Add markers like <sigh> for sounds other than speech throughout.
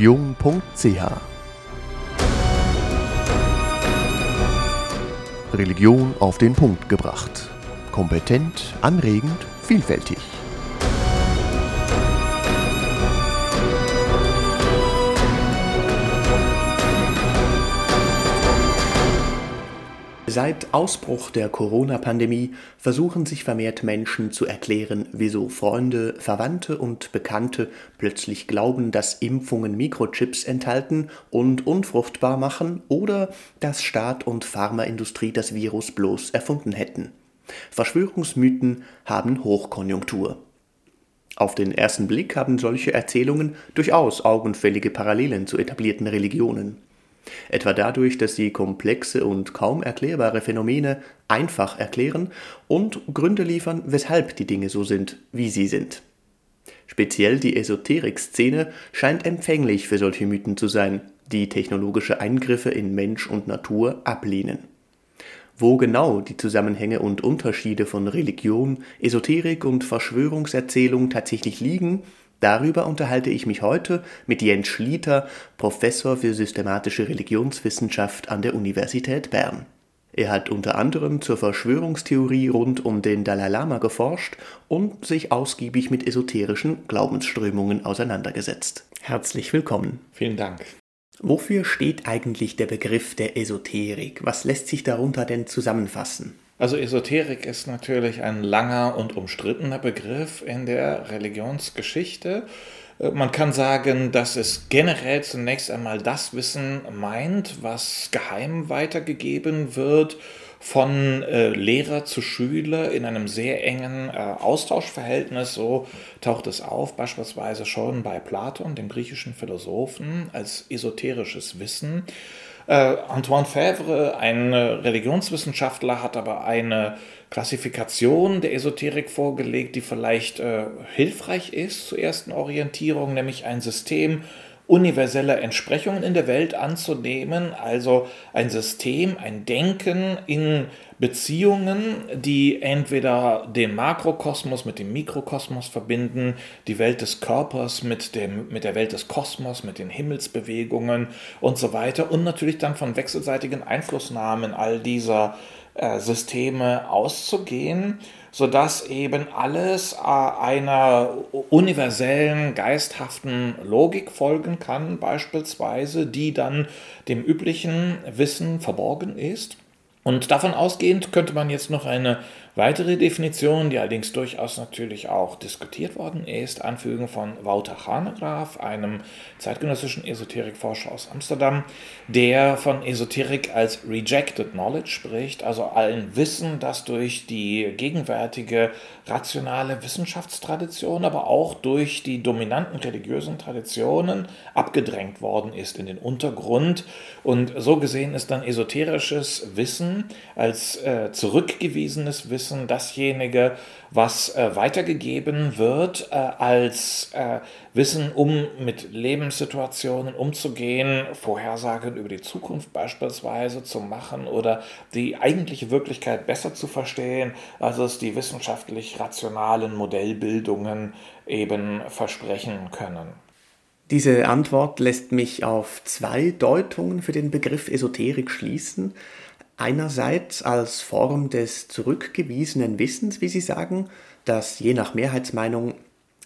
Religion.ch Religion auf den Punkt gebracht. Kompetent, anregend, vielfältig. Seit Ausbruch der Corona-Pandemie versuchen sich vermehrt Menschen zu erklären, wieso Freunde, Verwandte und Bekannte plötzlich glauben, dass Impfungen Mikrochips enthalten und unfruchtbar machen oder dass Staat und Pharmaindustrie das Virus bloß erfunden hätten. Verschwörungsmythen haben Hochkonjunktur. Auf den ersten Blick haben solche Erzählungen durchaus augenfällige Parallelen zu etablierten Religionen etwa dadurch, dass sie komplexe und kaum erklärbare Phänomene einfach erklären und Gründe liefern, weshalb die Dinge so sind, wie sie sind. Speziell die Esoterik-Szene scheint empfänglich für solche Mythen zu sein, die technologische Eingriffe in Mensch und Natur ablehnen. Wo genau die Zusammenhänge und Unterschiede von Religion, Esoterik und Verschwörungserzählung tatsächlich liegen, Darüber unterhalte ich mich heute mit Jens Schlieter, Professor für systematische Religionswissenschaft an der Universität Bern. Er hat unter anderem zur Verschwörungstheorie rund um den Dalai Lama geforscht und sich ausgiebig mit esoterischen Glaubensströmungen auseinandergesetzt. Herzlich willkommen. Vielen Dank. Wofür steht eigentlich der Begriff der Esoterik? Was lässt sich darunter denn zusammenfassen? Also Esoterik ist natürlich ein langer und umstrittener Begriff in der Religionsgeschichte. Äh, man kann sagen, dass es generell zunächst einmal das Wissen meint, was geheim weitergegeben wird von äh, Lehrer zu Schüler in einem sehr engen äh, Austauschverhältnis. So taucht es auf, beispielsweise schon bei Platon, dem griechischen Philosophen, als esoterisches Wissen. Äh, Antoine Fèvre, ein Religionswissenschaftler, hat aber eine Klassifikation der Esoterik vorgelegt, die vielleicht äh, hilfreich ist zur ersten Orientierung, nämlich ein System universelle Entsprechungen in der Welt anzunehmen, also ein System, ein Denken in Beziehungen, die entweder den Makrokosmos mit dem Mikrokosmos verbinden, die Welt des Körpers mit, dem, mit der Welt des Kosmos, mit den Himmelsbewegungen und so weiter und natürlich dann von wechselseitigen Einflussnahmen all dieser äh, Systeme auszugehen sodass eben alles äh, einer universellen, geisthaften Logik folgen kann, beispielsweise, die dann dem üblichen Wissen verborgen ist. Und davon ausgehend könnte man jetzt noch eine weitere Definition, die allerdings durchaus natürlich auch diskutiert worden ist, anfügen von Wouter Hanegraaff, einem zeitgenössischen Esoterikforscher aus Amsterdam, der von Esoterik als Rejected Knowledge spricht, also allen Wissen, das durch die gegenwärtige rationale Wissenschaftstradition, aber auch durch die dominanten religiösen Traditionen abgedrängt worden ist in den Untergrund. Und so gesehen ist dann esoterisches Wissen als äh, zurückgewiesenes Wissen Wissen dasjenige, was äh, weitergegeben wird äh, als äh, Wissen, um mit Lebenssituationen umzugehen, Vorhersagen über die Zukunft beispielsweise zu machen oder die eigentliche Wirklichkeit besser zu verstehen, als es die wissenschaftlich rationalen Modellbildungen eben versprechen können. Diese Antwort lässt mich auf zwei Deutungen für den Begriff Esoterik schließen. Einerseits als Form des zurückgewiesenen Wissens, wie Sie sagen, das je nach Mehrheitsmeinung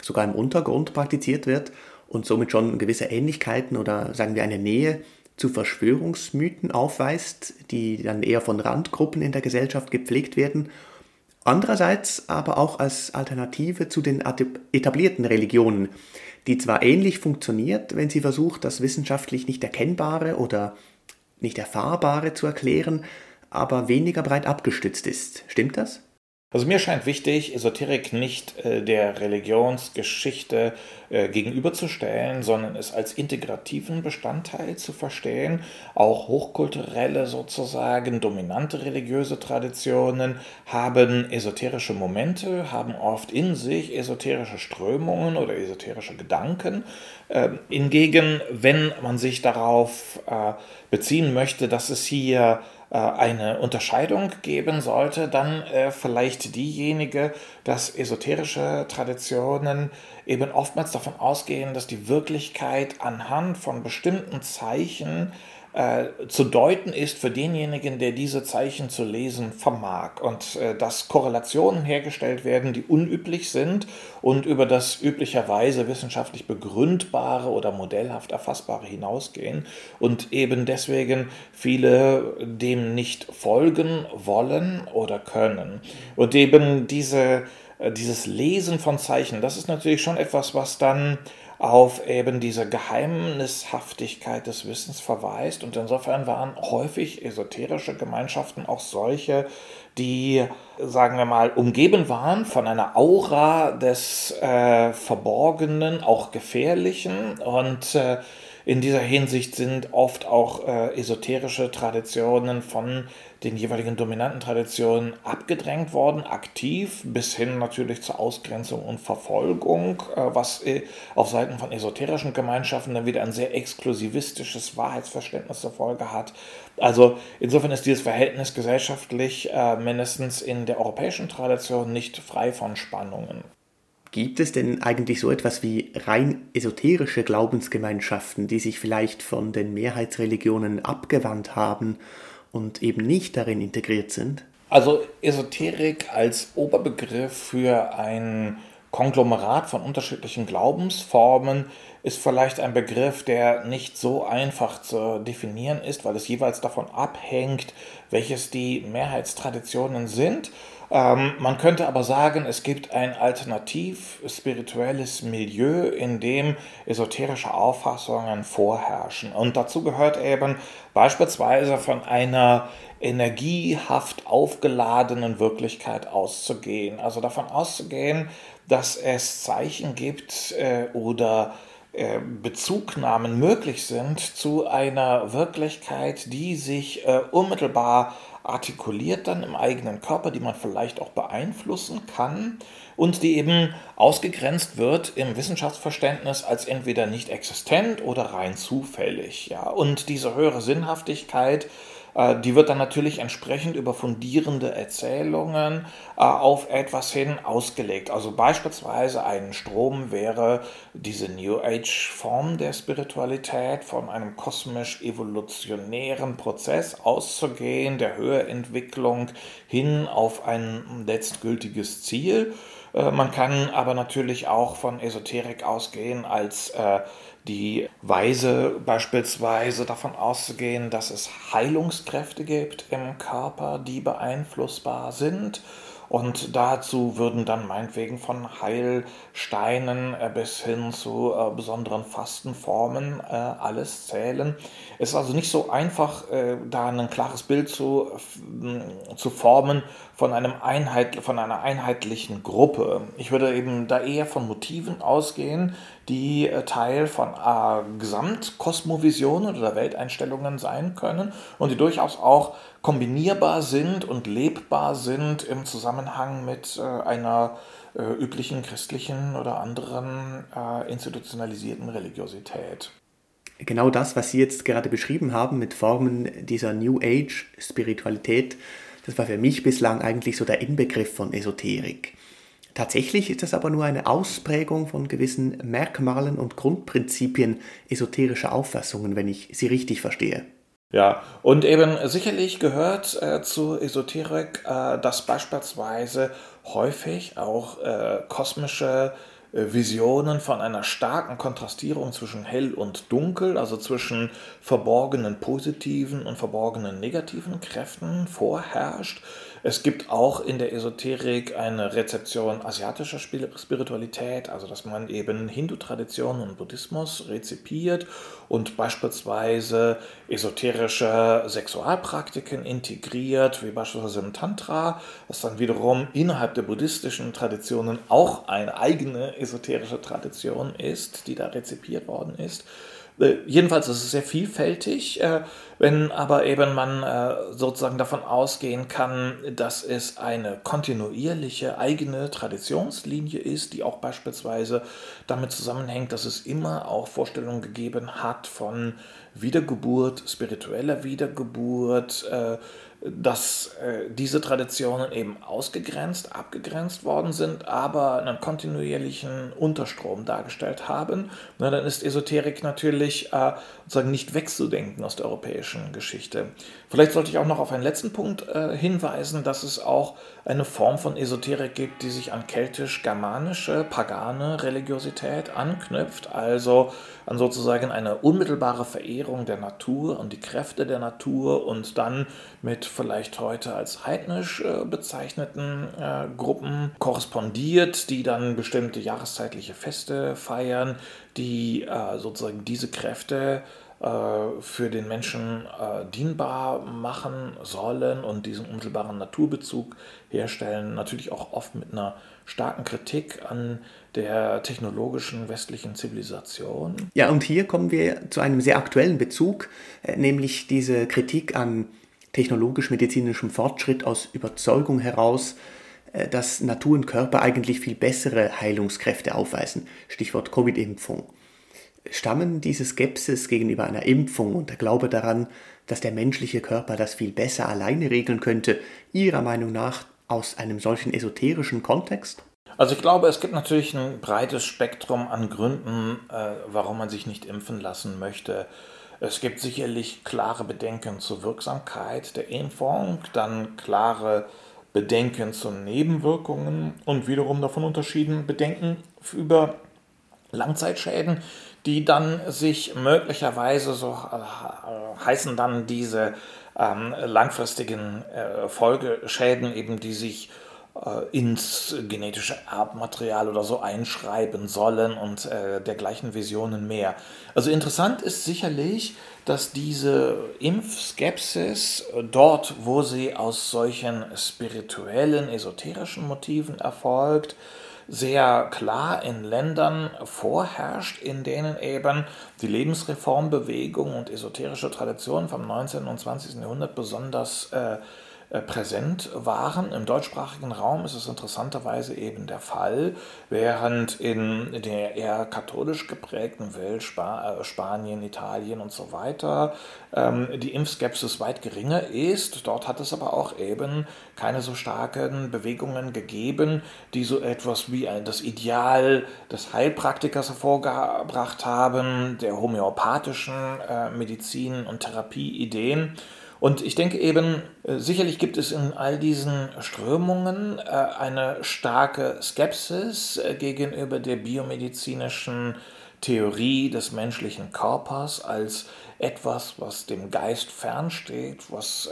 sogar im Untergrund praktiziert wird und somit schon gewisse Ähnlichkeiten oder sagen wir eine Nähe zu Verschwörungsmythen aufweist, die dann eher von Randgruppen in der Gesellschaft gepflegt werden. Andererseits aber auch als Alternative zu den etablierten Religionen, die zwar ähnlich funktioniert, wenn sie versucht, das wissenschaftlich nicht Erkennbare oder nicht Erfahrbare zu erklären, aber weniger breit abgestützt ist. Stimmt das? Also mir scheint wichtig, Esoterik nicht äh, der Religionsgeschichte äh, gegenüberzustellen, sondern es als integrativen Bestandteil zu verstehen. Auch hochkulturelle sozusagen dominante religiöse Traditionen haben esoterische Momente, haben oft in sich esoterische Strömungen oder esoterische Gedanken. Äh, hingegen, wenn man sich darauf äh, beziehen möchte, dass es hier eine Unterscheidung geben sollte, dann äh, vielleicht diejenige, dass esoterische Traditionen eben oftmals davon ausgehen, dass die Wirklichkeit anhand von bestimmten Zeichen äh, zu deuten ist für denjenigen, der diese Zeichen zu lesen vermag. Und äh, dass Korrelationen hergestellt werden, die unüblich sind und über das üblicherweise wissenschaftlich begründbare oder modellhaft erfassbare hinausgehen und eben deswegen viele dem nicht folgen wollen oder können. Und eben diese, äh, dieses Lesen von Zeichen, das ist natürlich schon etwas, was dann auf eben diese Geheimnishaftigkeit des Wissens verweist. Und insofern waren häufig esoterische Gemeinschaften auch solche, die, sagen wir mal, umgeben waren von einer Aura des äh, Verborgenen, auch Gefährlichen und äh, in dieser Hinsicht sind oft auch äh, esoterische Traditionen von den jeweiligen dominanten Traditionen abgedrängt worden, aktiv, bis hin natürlich zur Ausgrenzung und Verfolgung, äh, was äh, auf Seiten von esoterischen Gemeinschaften dann wieder ein sehr exklusivistisches Wahrheitsverständnis zur Folge hat. Also insofern ist dieses Verhältnis gesellschaftlich äh, mindestens in der europäischen Tradition nicht frei von Spannungen. Gibt es denn eigentlich so etwas wie rein esoterische Glaubensgemeinschaften, die sich vielleicht von den Mehrheitsreligionen abgewandt haben und eben nicht darin integriert sind? Also Esoterik als Oberbegriff für ein Konglomerat von unterschiedlichen Glaubensformen ist vielleicht ein Begriff, der nicht so einfach zu definieren ist, weil es jeweils davon abhängt, welches die Mehrheitstraditionen sind ähm, man könnte aber sagen, es gibt ein alternativ spirituelles Milieu, in dem esoterische Auffassungen vorherrschen. Und dazu gehört eben beispielsweise von einer energiehaft aufgeladenen Wirklichkeit auszugehen. Also davon auszugehen, dass es Zeichen gibt äh, oder äh, Bezugnahmen möglich sind zu einer Wirklichkeit, die sich äh, unmittelbar artikuliert dann im eigenen Körper, die man vielleicht auch beeinflussen kann und die eben ausgegrenzt wird im Wissenschaftsverständnis als entweder nicht existent oder rein zufällig. Ja? Und diese höhere Sinnhaftigkeit äh, die wird dann natürlich entsprechend über fundierende Erzählungen äh, auf etwas hin ausgelegt. Also beispielsweise ein Strom wäre diese New Age Form der Spiritualität von einem kosmisch evolutionären Prozess auszugehen, der Höherentwicklung hin auf ein letztgültiges Ziel. Äh, man kann aber natürlich auch von Esoterik ausgehen als äh, die Weise beispielsweise davon auszugehen, dass es Heilungskräfte gibt im Körper, die beeinflussbar sind und dazu würden dann meinetwegen von Heilsteinen äh, bis hin zu äh, besonderen Fastenformen äh, alles zählen. Es ist also nicht so einfach, da ein klares Bild zu, zu formen von, einem Einheit, von einer einheitlichen Gruppe. Ich würde eben da eher von Motiven ausgehen, die äh, Teil von äh, Gesamtkosmovisionen oder Welteinstellungen sein können und die durchaus auch kombinierbar sind und lebbar sind im Zusammenhang mit äh, einer äh, üblichen christlichen oder anderen äh, institutionalisierten Religiosität. Genau das, was Sie jetzt gerade beschrieben haben mit Formen dieser New Age Spiritualität, das war für mich bislang eigentlich so der Inbegriff von Esoterik. Tatsächlich ist das aber nur eine Ausprägung von gewissen Merkmalen und Grundprinzipien esoterischer Auffassungen, wenn ich sie richtig verstehe. Ja, und eben sicherlich gehört äh, zu Esoterik, äh, dass beispielsweise häufig auch äh, kosmische äh, Visionen von einer starken Kontrastierung zwischen hell und dunkel, also zwischen verborgenen positiven und verborgenen negativen Kräften vorherrscht. Es gibt auch in der Esoterik eine Rezeption asiatischer Spiritualität, also dass man eben Hindu-Tradition und Buddhismus rezipiert und beispielsweise esoterische Sexualpraktiken integriert, wie beispielsweise im Tantra, was dann wiederum innerhalb der buddhistischen Traditionen auch eine eigene esoterische Tradition ist, die da rezipiert worden ist. Äh, jedenfalls ist es sehr vielfältig, äh, wenn aber eben man äh, sozusagen davon ausgehen kann, dass es eine kontinuierliche eigene Traditionslinie ist, die auch beispielsweise damit zusammenhängt, dass es immer auch Vorstellungen gegeben hat von Wiedergeburt, spiritueller Wiedergeburt, dass äh, diese Traditionen eben ausgegrenzt, abgegrenzt worden sind, aber einen kontinuierlichen Unterstrom dargestellt haben, na, dann ist Esoterik natürlich äh, sozusagen nicht wegzudenken aus der europäischen Geschichte. Vielleicht sollte ich auch noch auf einen letzten Punkt äh, hinweisen, dass es auch eine Form von Esoterik gibt, die sich an keltisch-germanische, pagane Religiosität anknüpft, also an sozusagen eine unmittelbare Verehrung der Natur und die Kräfte der Natur und dann mit vielleicht heute als heidnisch äh, bezeichneten äh, Gruppen korrespondiert, die dann bestimmte jahreszeitliche Feste feiern, die äh, sozusagen diese Kräfte äh, für den Menschen äh, dienbar machen sollen und diesen unmittelbaren Naturbezug herstellen. Natürlich auch oft mit einer starken Kritik an der technologischen westlichen Zivilisation. Ja, und hier kommen wir zu einem sehr aktuellen Bezug, äh, nämlich diese Kritik an technologisch-medizinischem Fortschritt aus Überzeugung heraus, dass Natur und Körper eigentlich viel bessere Heilungskräfte aufweisen. Stichwort Covid-Impfung stammen diese Skepsis gegenüber einer Impfung und der Glaube daran, dass der menschliche Körper das viel besser alleine regeln könnte, Ihrer Meinung nach aus einem solchen esoterischen Kontext? Also ich glaube, es gibt natürlich ein breites Spektrum an Gründen, äh, warum man sich nicht impfen lassen möchte. Es gibt sicherlich klare Bedenken zur Wirksamkeit der Impfung, dann klare Bedenken zu Nebenwirkungen und wiederum davon unterschieden Bedenken über Langzeitschäden, die dann sich möglicherweise, so äh, heißen dann diese ähm, langfristigen äh, Folgeschäden eben, die sich ins genetische Erbmaterial oder so einschreiben sollen und äh, dergleichen Visionen mehr. Also interessant ist sicherlich, dass diese Impfskepsis dort, wo sie aus solchen spirituellen, esoterischen Motiven erfolgt, sehr klar in Ländern vorherrscht, in denen eben die Lebensreformbewegung und esoterische Traditionen vom 19. und 20. Jahrhundert besonders äh, äh, präsent waren. Im deutschsprachigen Raum ist es interessanterweise eben der Fall, während in der eher katholisch geprägten Welt, äh, Spanien, Italien und so weiter, ähm, die Impfskepsis weit geringer ist. Dort hat es aber auch eben keine so starken Bewegungen gegeben, die so etwas wie das Ideal des Heilpraktikers hervorgebracht haben, der homöopathischen äh, Medizin- und Therapieideen. Und ich denke eben, äh, sicherlich gibt es in all diesen Strömungen äh, eine starke Skepsis äh, gegenüber der biomedizinischen Theorie des menschlichen Körpers als etwas, was dem Geist fernsteht, was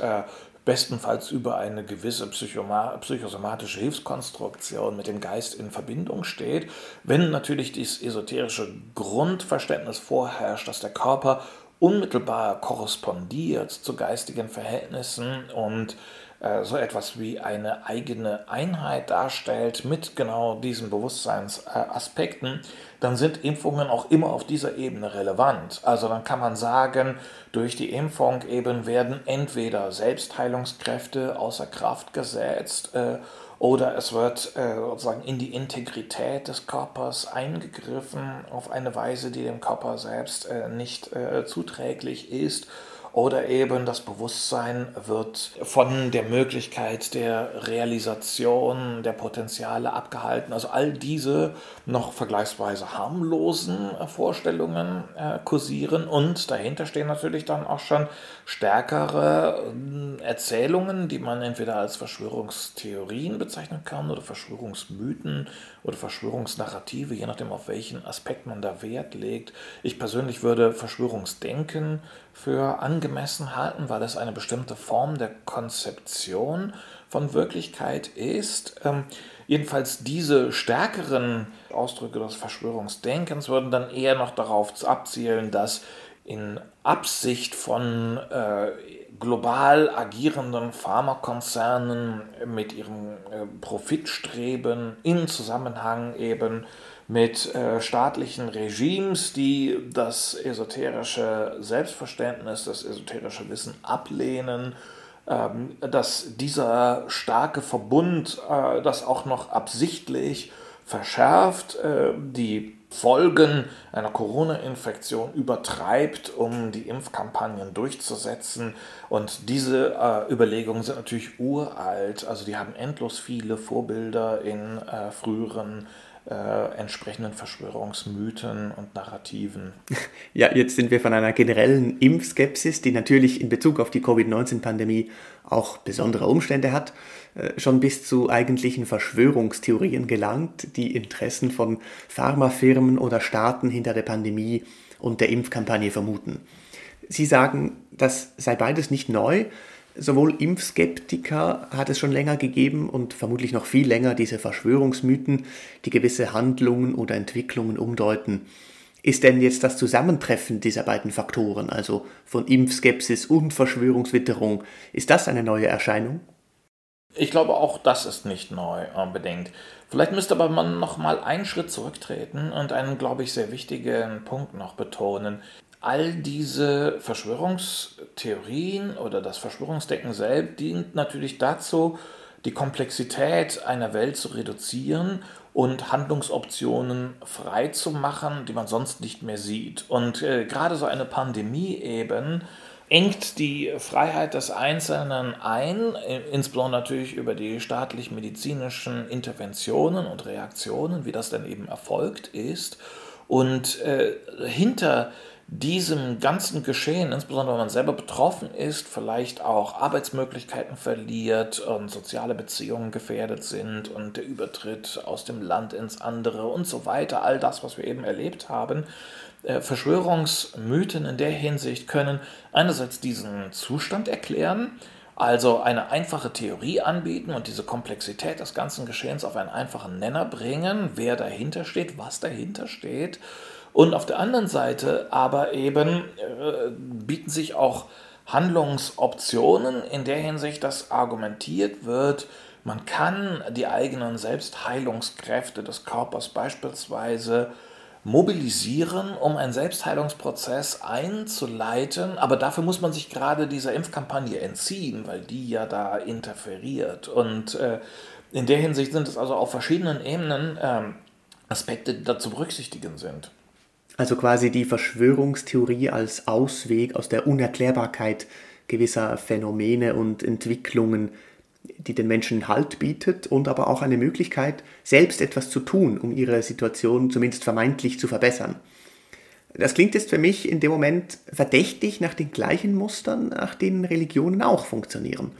bestenfalls über eine gewisse psychosomatische Hilfskonstruktion mit dem Geist in Verbindung steht, wenn natürlich dieses esoterische Grundverständnis vorherrscht, dass der Körper unmittelbar korrespondiert zu geistigen Verhältnissen und äh, so etwas wie eine eigene Einheit darstellt mit genau diesen Bewusstseinsaspekten, dann sind Impfungen auch immer auf dieser Ebene relevant. Also dann kann man sagen, durch die Impfung eben werden entweder Selbstheilungskräfte außer Kraft gesetzt äh, oder es wird äh, sozusagen in die Integrität des Körpers eingegriffen auf eine Weise, die dem Körper selbst äh, nicht äh, zuträglich ist oder eben das Bewusstsein wird von der Möglichkeit der Realisation der Potenziale abgehalten. Also all diese noch vergleichsweise harmlosen Vorstellungen äh, kursieren und dahinter stehen natürlich dann auch schon stärkere äh, Erzählungen, die man entweder als Verschwörungstheorien bezeichnen kann oder Verschwörungsmythen oder Verschwörungsnarrative, je nachdem auf welchen Aspekt man da Wert legt. Ich persönlich würde Verschwörungsdenken für angemessen halten, weil es eine bestimmte Form der Konzeption von Wirklichkeit ist. Ähm, jedenfalls diese stärkeren Ausdrücke des Verschwörungsdenkens würden dann eher noch darauf abzielen, dass in Absicht von äh, global agierenden Pharmakonzernen mit ihrem äh, Profitstreben in Zusammenhang eben mit äh, staatlichen Regimes, die das esoterische Selbstverständnis, das esoterische Wissen ablehnen, ähm, dass dieser starke Verbund äh, das auch noch absichtlich verschärft, die Folgen einer Corona-Infektion übertreibt, um die Impfkampagnen durchzusetzen. Und diese äh, Überlegungen sind natürlich uralt, also die haben endlos viele Vorbilder in äh, früheren äh, entsprechenden Verschwörungsmythen und Narrativen. <laughs> Ja, jetzt sind wir von einer generellen Impfskepsis, die natürlich in Bezug auf die Covid-19-Pandemie auch besondere Umstände hat, schon bis zu eigentlichen Verschwörungstheorien gelangt, die Interessen von Pharmafirmen oder Staaten hinter der Pandemie und der Impfkampagne vermuten. Sie sagen, das sei beides nicht neu, Sowohl Impfskeptiker hat es schon länger gegeben und vermutlich noch viel länger diese Verschwörungsmythen, die gewisse Handlungen oder Entwicklungen umdeuten. Ist denn jetzt das Zusammentreffen dieser beiden Faktoren, also von Impfskepsis und Verschwörungswitterung, ist das eine neue Erscheinung? Ich glaube, auch das ist nicht neu unbedingt. Vielleicht müsste aber man noch mal einen Schritt zurücktreten und einen, glaube ich, sehr wichtigen Punkt noch betonen all diese Verschwörungstheorien oder das Verschwörungsdenken selbst dient natürlich dazu, die Komplexität einer Welt zu reduzieren und Handlungsoptionen frei zu machen, die man sonst nicht mehr sieht. Und äh, gerade so eine Pandemie eben engt die Freiheit des Einzelnen ein, insbesondere natürlich über die staatlich-medizinischen Interventionen und Reaktionen, wie das dann eben erfolgt ist. Und äh, hinter diesem ganzen Geschehen, insbesondere wenn man selber betroffen ist, vielleicht auch Arbeitsmöglichkeiten verliert und soziale Beziehungen gefährdet sind und der Übertritt aus dem Land ins andere und so weiter, all das, was wir eben erlebt haben. Äh, Verschwörungsmythen in der Hinsicht können einerseits diesen Zustand erklären, also eine einfache Theorie anbieten und diese Komplexität des ganzen Geschehens auf einen einfachen Nenner bringen, wer dahinter steht, was dahinter steht. Und auf der anderen Seite aber eben äh, bieten sich auch Handlungsoptionen in der Hinsicht, dass argumentiert wird, man kann die eigenen Selbstheilungskräfte des Körpers beispielsweise mobilisieren, um einen Selbstheilungsprozess einzuleiten, aber dafür muss man sich gerade dieser Impfkampagne entziehen, weil die ja da interferiert. Und äh, in der Hinsicht sind es also auf verschiedenen Ebenen äh, Aspekte, die da zu berücksichtigen sind. Also quasi die Verschwörungstheorie als Ausweg aus der Unerklärbarkeit gewisser Phänomene und Entwicklungen, die den Menschen Halt bietet und aber auch eine Möglichkeit, selbst etwas zu tun, um ihre Situation zumindest vermeintlich zu verbessern. Das klingt jetzt für mich in dem Moment verdächtig nach den gleichen Mustern, nach denen Religionen auch funktionieren.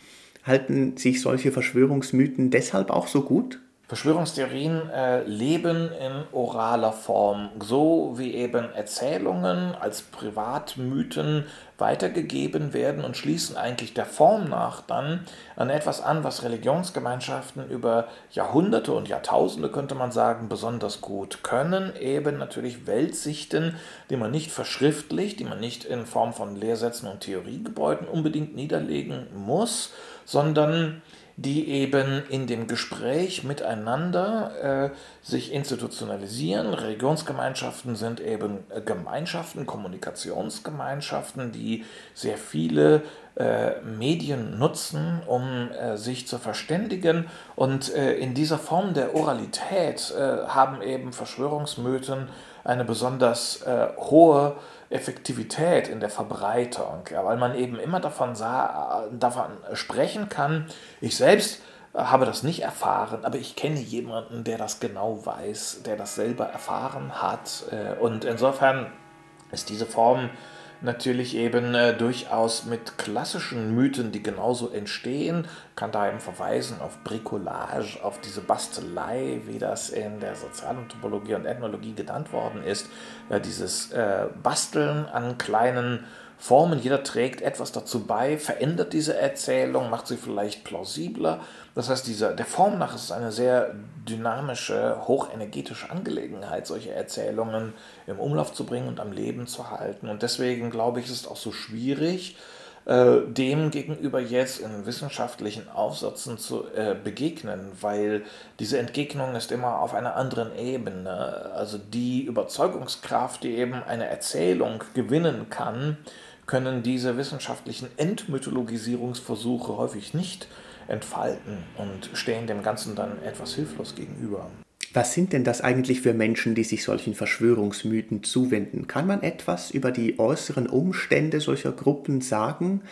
Halten sich solche Verschwörungsmythen deshalb auch so gut? Verschwörungstheorien äh, leben in oraler Form, so wie eben Erzählungen als Privatmythen weitergegeben werden und schließen eigentlich der Form nach dann an etwas an, was Religionsgemeinschaften über Jahrhunderte und Jahrtausende, könnte man sagen, besonders gut können. Eben natürlich Weltsichten, die man nicht verschriftlicht, die man nicht in Form von Lehrsätzen und Theoriegebäuden unbedingt niederlegen muss, sondern die eben in dem Gespräch miteinander äh, sich institutionalisieren. Religionsgemeinschaften sind eben äh, Gemeinschaften, Kommunikationsgemeinschaften, die sehr viele äh, Medien nutzen, um äh, sich zu verständigen. Und äh, in dieser Form der Oralität äh, haben eben Verschwörungsmythen eine besonders hohe Effektivität in der Verbreitung, ja, weil man eben immer davon, sah, davon sprechen kann. Ich selbst habe das nicht erfahren, aber ich kenne jemanden, der das genau weiß, der das selber erfahren hat. Äh, und insofern ist diese Form natürlich eben äh, durchaus mit klassischen Mythen, die genauso entstehen, kann da eben verweisen auf Bricolage, auf diese Bastelei, wie das in der Sozialanthropologie und Ethnologie genannt worden ist, ja, dieses äh, Basteln an kleinen Formen, jeder trägt etwas dazu bei, verändert diese Erzählung, macht sie vielleicht plausibler. Das heißt, dieser, der Form nach ist es eine sehr dynamische, hochenergetische Angelegenheit, solche Erzählungen im Umlauf zu bringen und am Leben zu halten. Und deswegen glaube ich, ist es auch so schwierig, äh, dem gegenüber jetzt in wissenschaftlichen Aufsätzen zu äh, begegnen, weil diese Entgegnung ist immer auf einer anderen Ebene. Also die Überzeugungskraft, die eben eine Erzählung gewinnen kann, können diese wissenschaftlichen Entmythologisierungsversuche häufig nicht entfalten und stehen dem Ganzen dann etwas hilflos gegenüber. Was sind denn das eigentlich für Menschen, die sich solchen Verschwörungsmythen zuwenden? Kann man etwas über die äußeren Umstände solcher Gruppen sagen?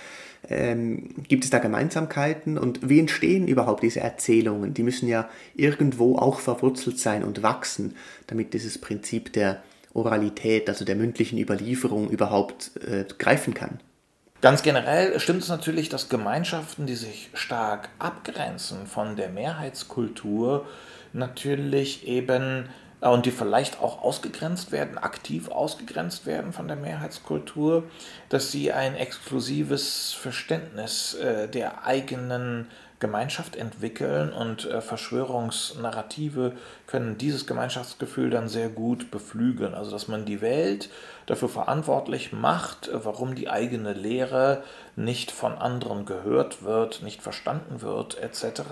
Ähm, gibt es da Gemeinsamkeiten? Und wie entstehen überhaupt diese Erzählungen? Die müssen ja irgendwo auch verwurzelt sein und wachsen, damit dieses Prinzip der Oralität, also der mündlichen Überlieferung, überhaupt äh, greifen kann. Ganz generell stimmt es natürlich, dass Gemeinschaften, die sich stark abgrenzen von der Mehrheitskultur, natürlich eben äh, und die vielleicht auch ausgegrenzt werden, aktiv ausgegrenzt werden von der Mehrheitskultur, dass sie ein exklusives Verständnis äh, der eigenen Gemeinschaft entwickeln und äh, Verschwörungsnarrative können dieses Gemeinschaftsgefühl dann sehr gut beflügeln. Also dass man die Welt dafür verantwortlich macht, äh, warum die eigene Lehre nicht von anderen gehört wird, nicht verstanden wird, etc.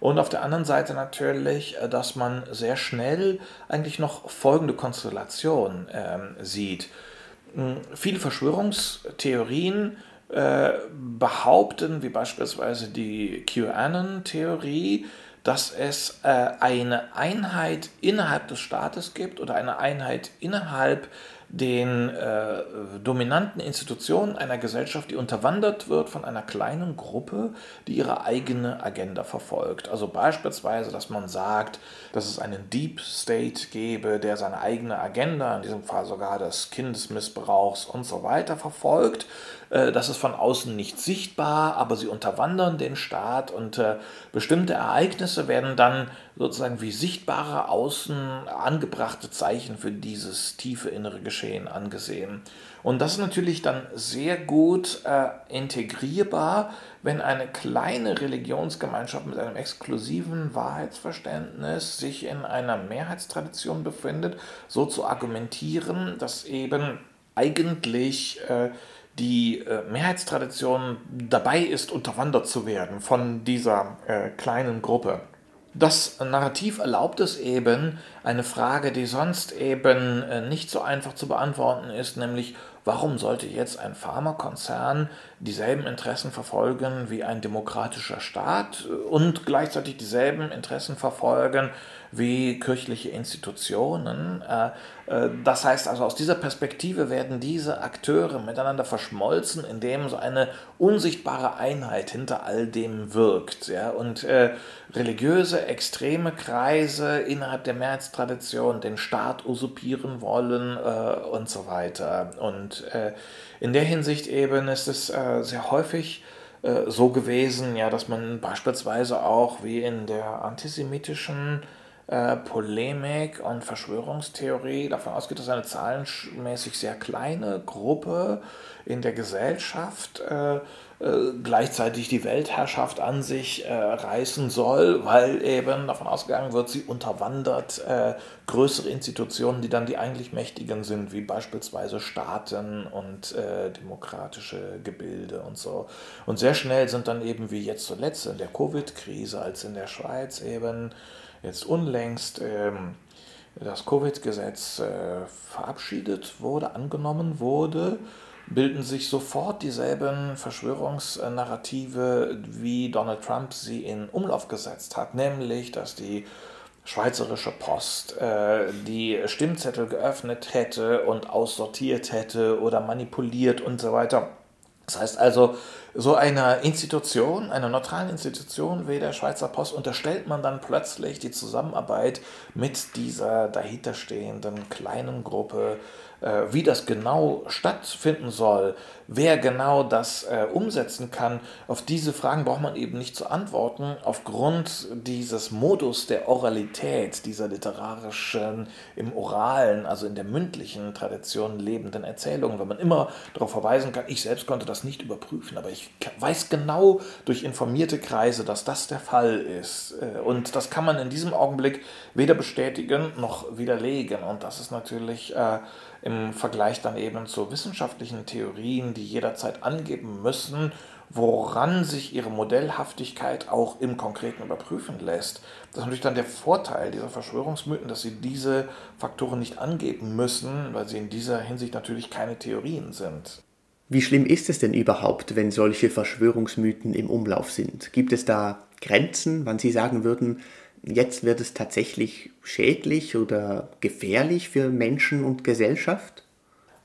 Und auf der anderen Seite natürlich, äh, dass man sehr schnell eigentlich noch folgende Konstellation äh, sieht. Hm, viele Verschwörungstheorien äh, behaupten, wie beispielsweise die QAnon-Theorie, dass es äh, eine Einheit innerhalb des Staates gibt oder eine Einheit innerhalb den äh, dominanten Institutionen einer Gesellschaft, die unterwandert wird von einer kleinen Gruppe, die ihre eigene Agenda verfolgt. Also beispielsweise, dass man sagt, dass es einen Deep State gäbe, der seine eigene Agenda, in diesem Fall sogar des Kindesmissbrauchs und so weiter verfolgt. Äh, das ist von außen nicht sichtbar, aber sie unterwandern den Staat und äh, bestimmte Ereignisse werden dann sozusagen wie sichtbare außen angebrachte Zeichen für dieses tiefe innere Geschehen angesehen. Und das ist natürlich dann sehr gut äh, integrierbar, wenn eine kleine Religionsgemeinschaft mit einem exklusiven Wahrheitsverständnis sich in einer Mehrheitstradition befindet, so zu argumentieren, dass eben eigentlich äh, die äh, Mehrheitstradition dabei ist, unterwandert zu werden von dieser äh, kleinen Gruppe. Das Narrativ erlaubt es eben, eine Frage, die sonst eben äh, nicht so einfach zu beantworten ist, nämlich warum sollte jetzt ein Pharmakonzern dieselben Interessen verfolgen wie ein demokratischer Staat und gleichzeitig dieselben Interessen verfolgen wie kirchliche Institutionen. Äh, äh, das heißt also, aus dieser Perspektive werden diese Akteure miteinander verschmolzen, indem so eine unsichtbare Einheit hinter all dem wirkt. Und äh, religiöse, extreme Kreise innerhalb der Mehrheitstradition den Staat usurpieren wollen und so weiter. Und in der Hinsicht eben ist es sehr häufig so gewesen, ja, dass man beispielsweise auch wie in der antisemitischen äh, Polemik und Verschwörungstheorie davon ausgeht, dass eine zahlenmäßig sehr kleine Gruppe in der Gesellschaft äh, äh, gleichzeitig die Weltherrschaft an sich äh, reißen soll, weil eben davon ausgegangen wird, sie unterwandert äh, größere Institutionen, die dann die eigentlich mächtigen sind, wie beispielsweise Staaten und demokratische Gebilde und so. Und sehr schnell sind dann eben wie jetzt zuletzt in der Covid-Krise, als in der Schweiz eben jetzt unlängst ähm, das Covid-Gesetz äh, verabschiedet wurde, angenommen wurde, bilden sich sofort dieselben Verschwörungsnarrative, wie Donald Trump sie in Umlauf gesetzt hat, nämlich, dass die Schweizerische Post äh, die Stimmzettel geöffnet hätte und aussortiert hätte oder manipuliert und so weiter. Das heißt also, so einer Institution, einer neutralen Institution wie der Schweizer Post, unterstellt man dann plötzlich die Zusammenarbeit mit dieser dahinterstehenden kleinen Gruppe wie das genau stattfinden soll, wer genau das äh, umsetzen kann, auf diese Fragen braucht man eben nicht zu antworten, aufgrund dieses Modus der Oralität, dieser literarischen, im oralen, also in der mündlichen Tradition lebenden Erzählungen, wenn man immer darauf verweisen kann, ich selbst konnte das nicht überprüfen, aber ich weiß genau durch informierte Kreise, dass das der Fall ist. Äh, und das kann man in diesem Augenblick weder bestätigen noch widerlegen. Und das ist natürlich äh, im Vergleich dann eben zu wissenschaftlichen Theorien, die jederzeit angeben müssen, woran sich ihre Modellhaftigkeit auch im Konkreten überprüfen lässt. Das ist natürlich dann der Vorteil dieser Verschwörungsmythen, dass sie diese Faktoren nicht angeben müssen, weil sie in dieser Hinsicht natürlich keine Theorien sind. Wie schlimm ist es denn überhaupt, wenn solche Verschwörungsmythen im Umlauf sind? Gibt es da Grenzen, wann Sie sagen würden, jetzt wird es tatsächlich schädlich oder gefährlich für Menschen und Gesellschaft?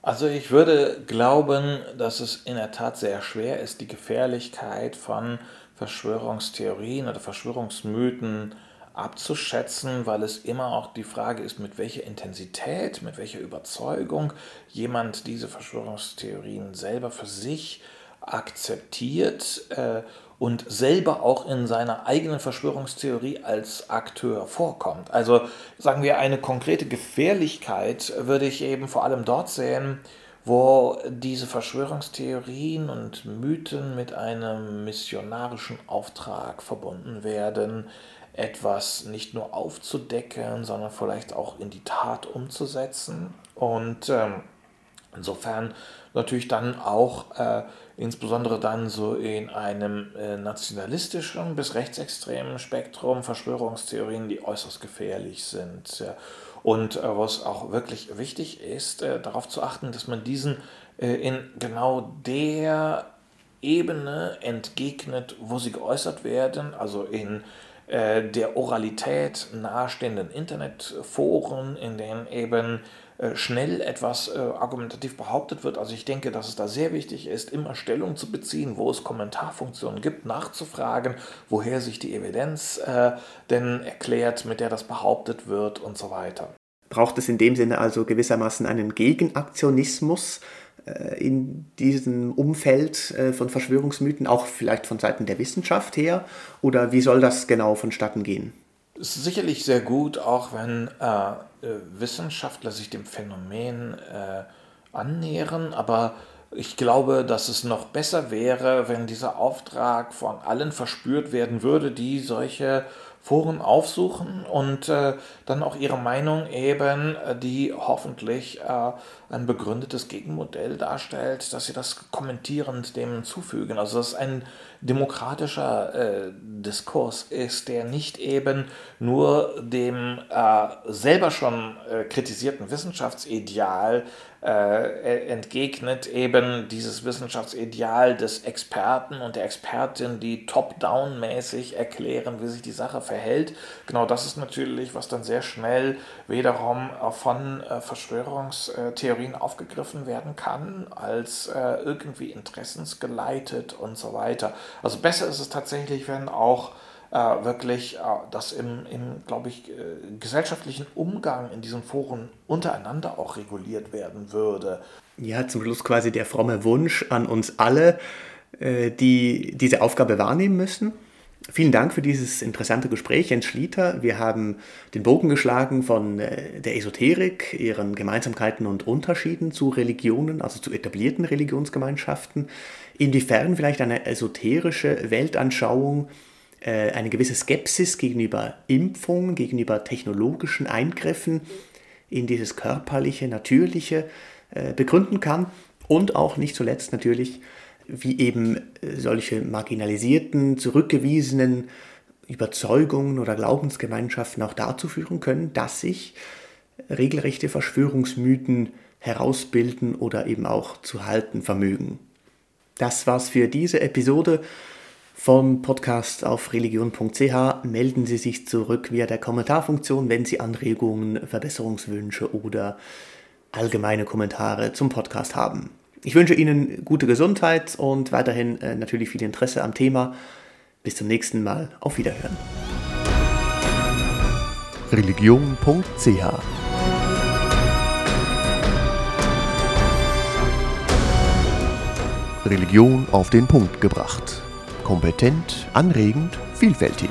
Also ich würde glauben, dass es in der Tat sehr schwer ist, die Gefährlichkeit von Verschwörungstheorien oder Verschwörungsmythen abzuschätzen, weil es immer auch die Frage ist, mit welcher Intensität, mit welcher Überzeugung jemand diese Verschwörungstheorien selber für sich akzeptiert äh, und selber auch in seiner eigenen Verschwörungstheorie als Akteur vorkommt. Also sagen wir, eine konkrete Gefährlichkeit würde ich eben vor allem dort sehen, wo diese Verschwörungstheorien und Mythen mit einem missionarischen Auftrag verbunden werden, etwas nicht nur aufzudecken, sondern vielleicht auch in die Tat umzusetzen. Und ähm, insofern natürlich dann auch äh, insbesondere dann so in einem äh, nationalistischen bis rechtsextremen Spektrum Verschwörungstheorien, die äußerst gefährlich sind. Ja. Und äh, was auch wirklich wichtig ist, äh, darauf zu achten, dass man diesen äh, in genau der Ebene entgegnet, wo sie geäußert werden, also in äh, der Oralität nahestehenden Internetforen, in denen eben schnell etwas äh, argumentativ behauptet wird. Also ich denke, dass es da sehr wichtig ist, immer Stellung zu beziehen, wo es Kommentarfunktionen gibt, nachzufragen, woher sich die Evidenz äh, denn erklärt, mit der das behauptet wird und so weiter. Braucht es in dem Sinne also gewissermaßen einen Gegenaktionismus äh, in diesem Umfeld äh, von Verschwörungsmythen, auch vielleicht von Seiten der Wissenschaft her? Oder wie soll das genau vonstatten gehen? Ist sicherlich sehr gut, auch wenn äh, äh, Wissenschaftler sich dem Phänomen äh, annähern, aber ich glaube, dass es noch besser wäre, wenn dieser Auftrag von allen verspürt werden würde, die solche Foren aufsuchen und äh, dann auch ihre Meinung eben, äh, die hoffentlich äh, ein begründetes Gegenmodell darstellt, dass sie das kommentierend dem zufügen. Also dass ein demokratischer äh, Diskurs ist, der nicht eben nur dem äh, selber schon äh, kritisierten Wissenschaftsideal äh, entgegnet eben dieses Wissenschaftsideal des Experten und der Expertin, die top-down-mäßig erklären, wie sich die Sache verhält. Genau das ist natürlich, was dann sehr schnell wiederum von äh, Verschwörungstheorien aufgegriffen werden kann, als äh, irgendwie interessensgeleitet und so weiter. Also besser ist es tatsächlich, wenn auch äh, wirklich äh, das im, im glaube ich, äh, gesellschaftlichen Umgang in diesen Foren untereinander auch reguliert werden würde. Ja, zum Schluss quasi der fromme Wunsch an uns alle, äh, die diese Aufgabe wahrnehmen müssen. Vielen Dank für dieses interessante Gespräch, Jens Schlieter. Wir haben den Bogen geschlagen von äh, der Esoterik, ihren Gemeinsamkeiten und Unterschieden zu Religionen, also zu etablierten Religionsgemeinschaften. Inwiefern vielleicht eine esoterische Weltanschauung eine gewisse Skepsis gegenüber Impfungen, gegenüber technologischen Eingriffen in dieses körperliche, natürliche äh, begründen kann und auch nicht zuletzt natürlich, wie eben äh, solche marginalisierten, zurückgewiesenen Überzeugungen oder Glaubensgemeinschaften auch dazu führen können, dass sich regelrechte Verschwörungsmythen herausbilden oder eben auch zu halten vermögen. Das war's für diese Episode vom Podcast auf religion.ch. Melden Sie sich zurück via der Kommentarfunktion, wenn Sie Anregungen, Verbesserungswünsche oder allgemeine Kommentare zum Podcast haben. Ich wünsche Ihnen gute Gesundheit und weiterhin äh, natürlich viel Interesse am Thema. Bis zum nächsten Mal. Auf Wiederhören. Religion.ch Religion auf den Punkt gebracht kompetent, anregend, vielfältig.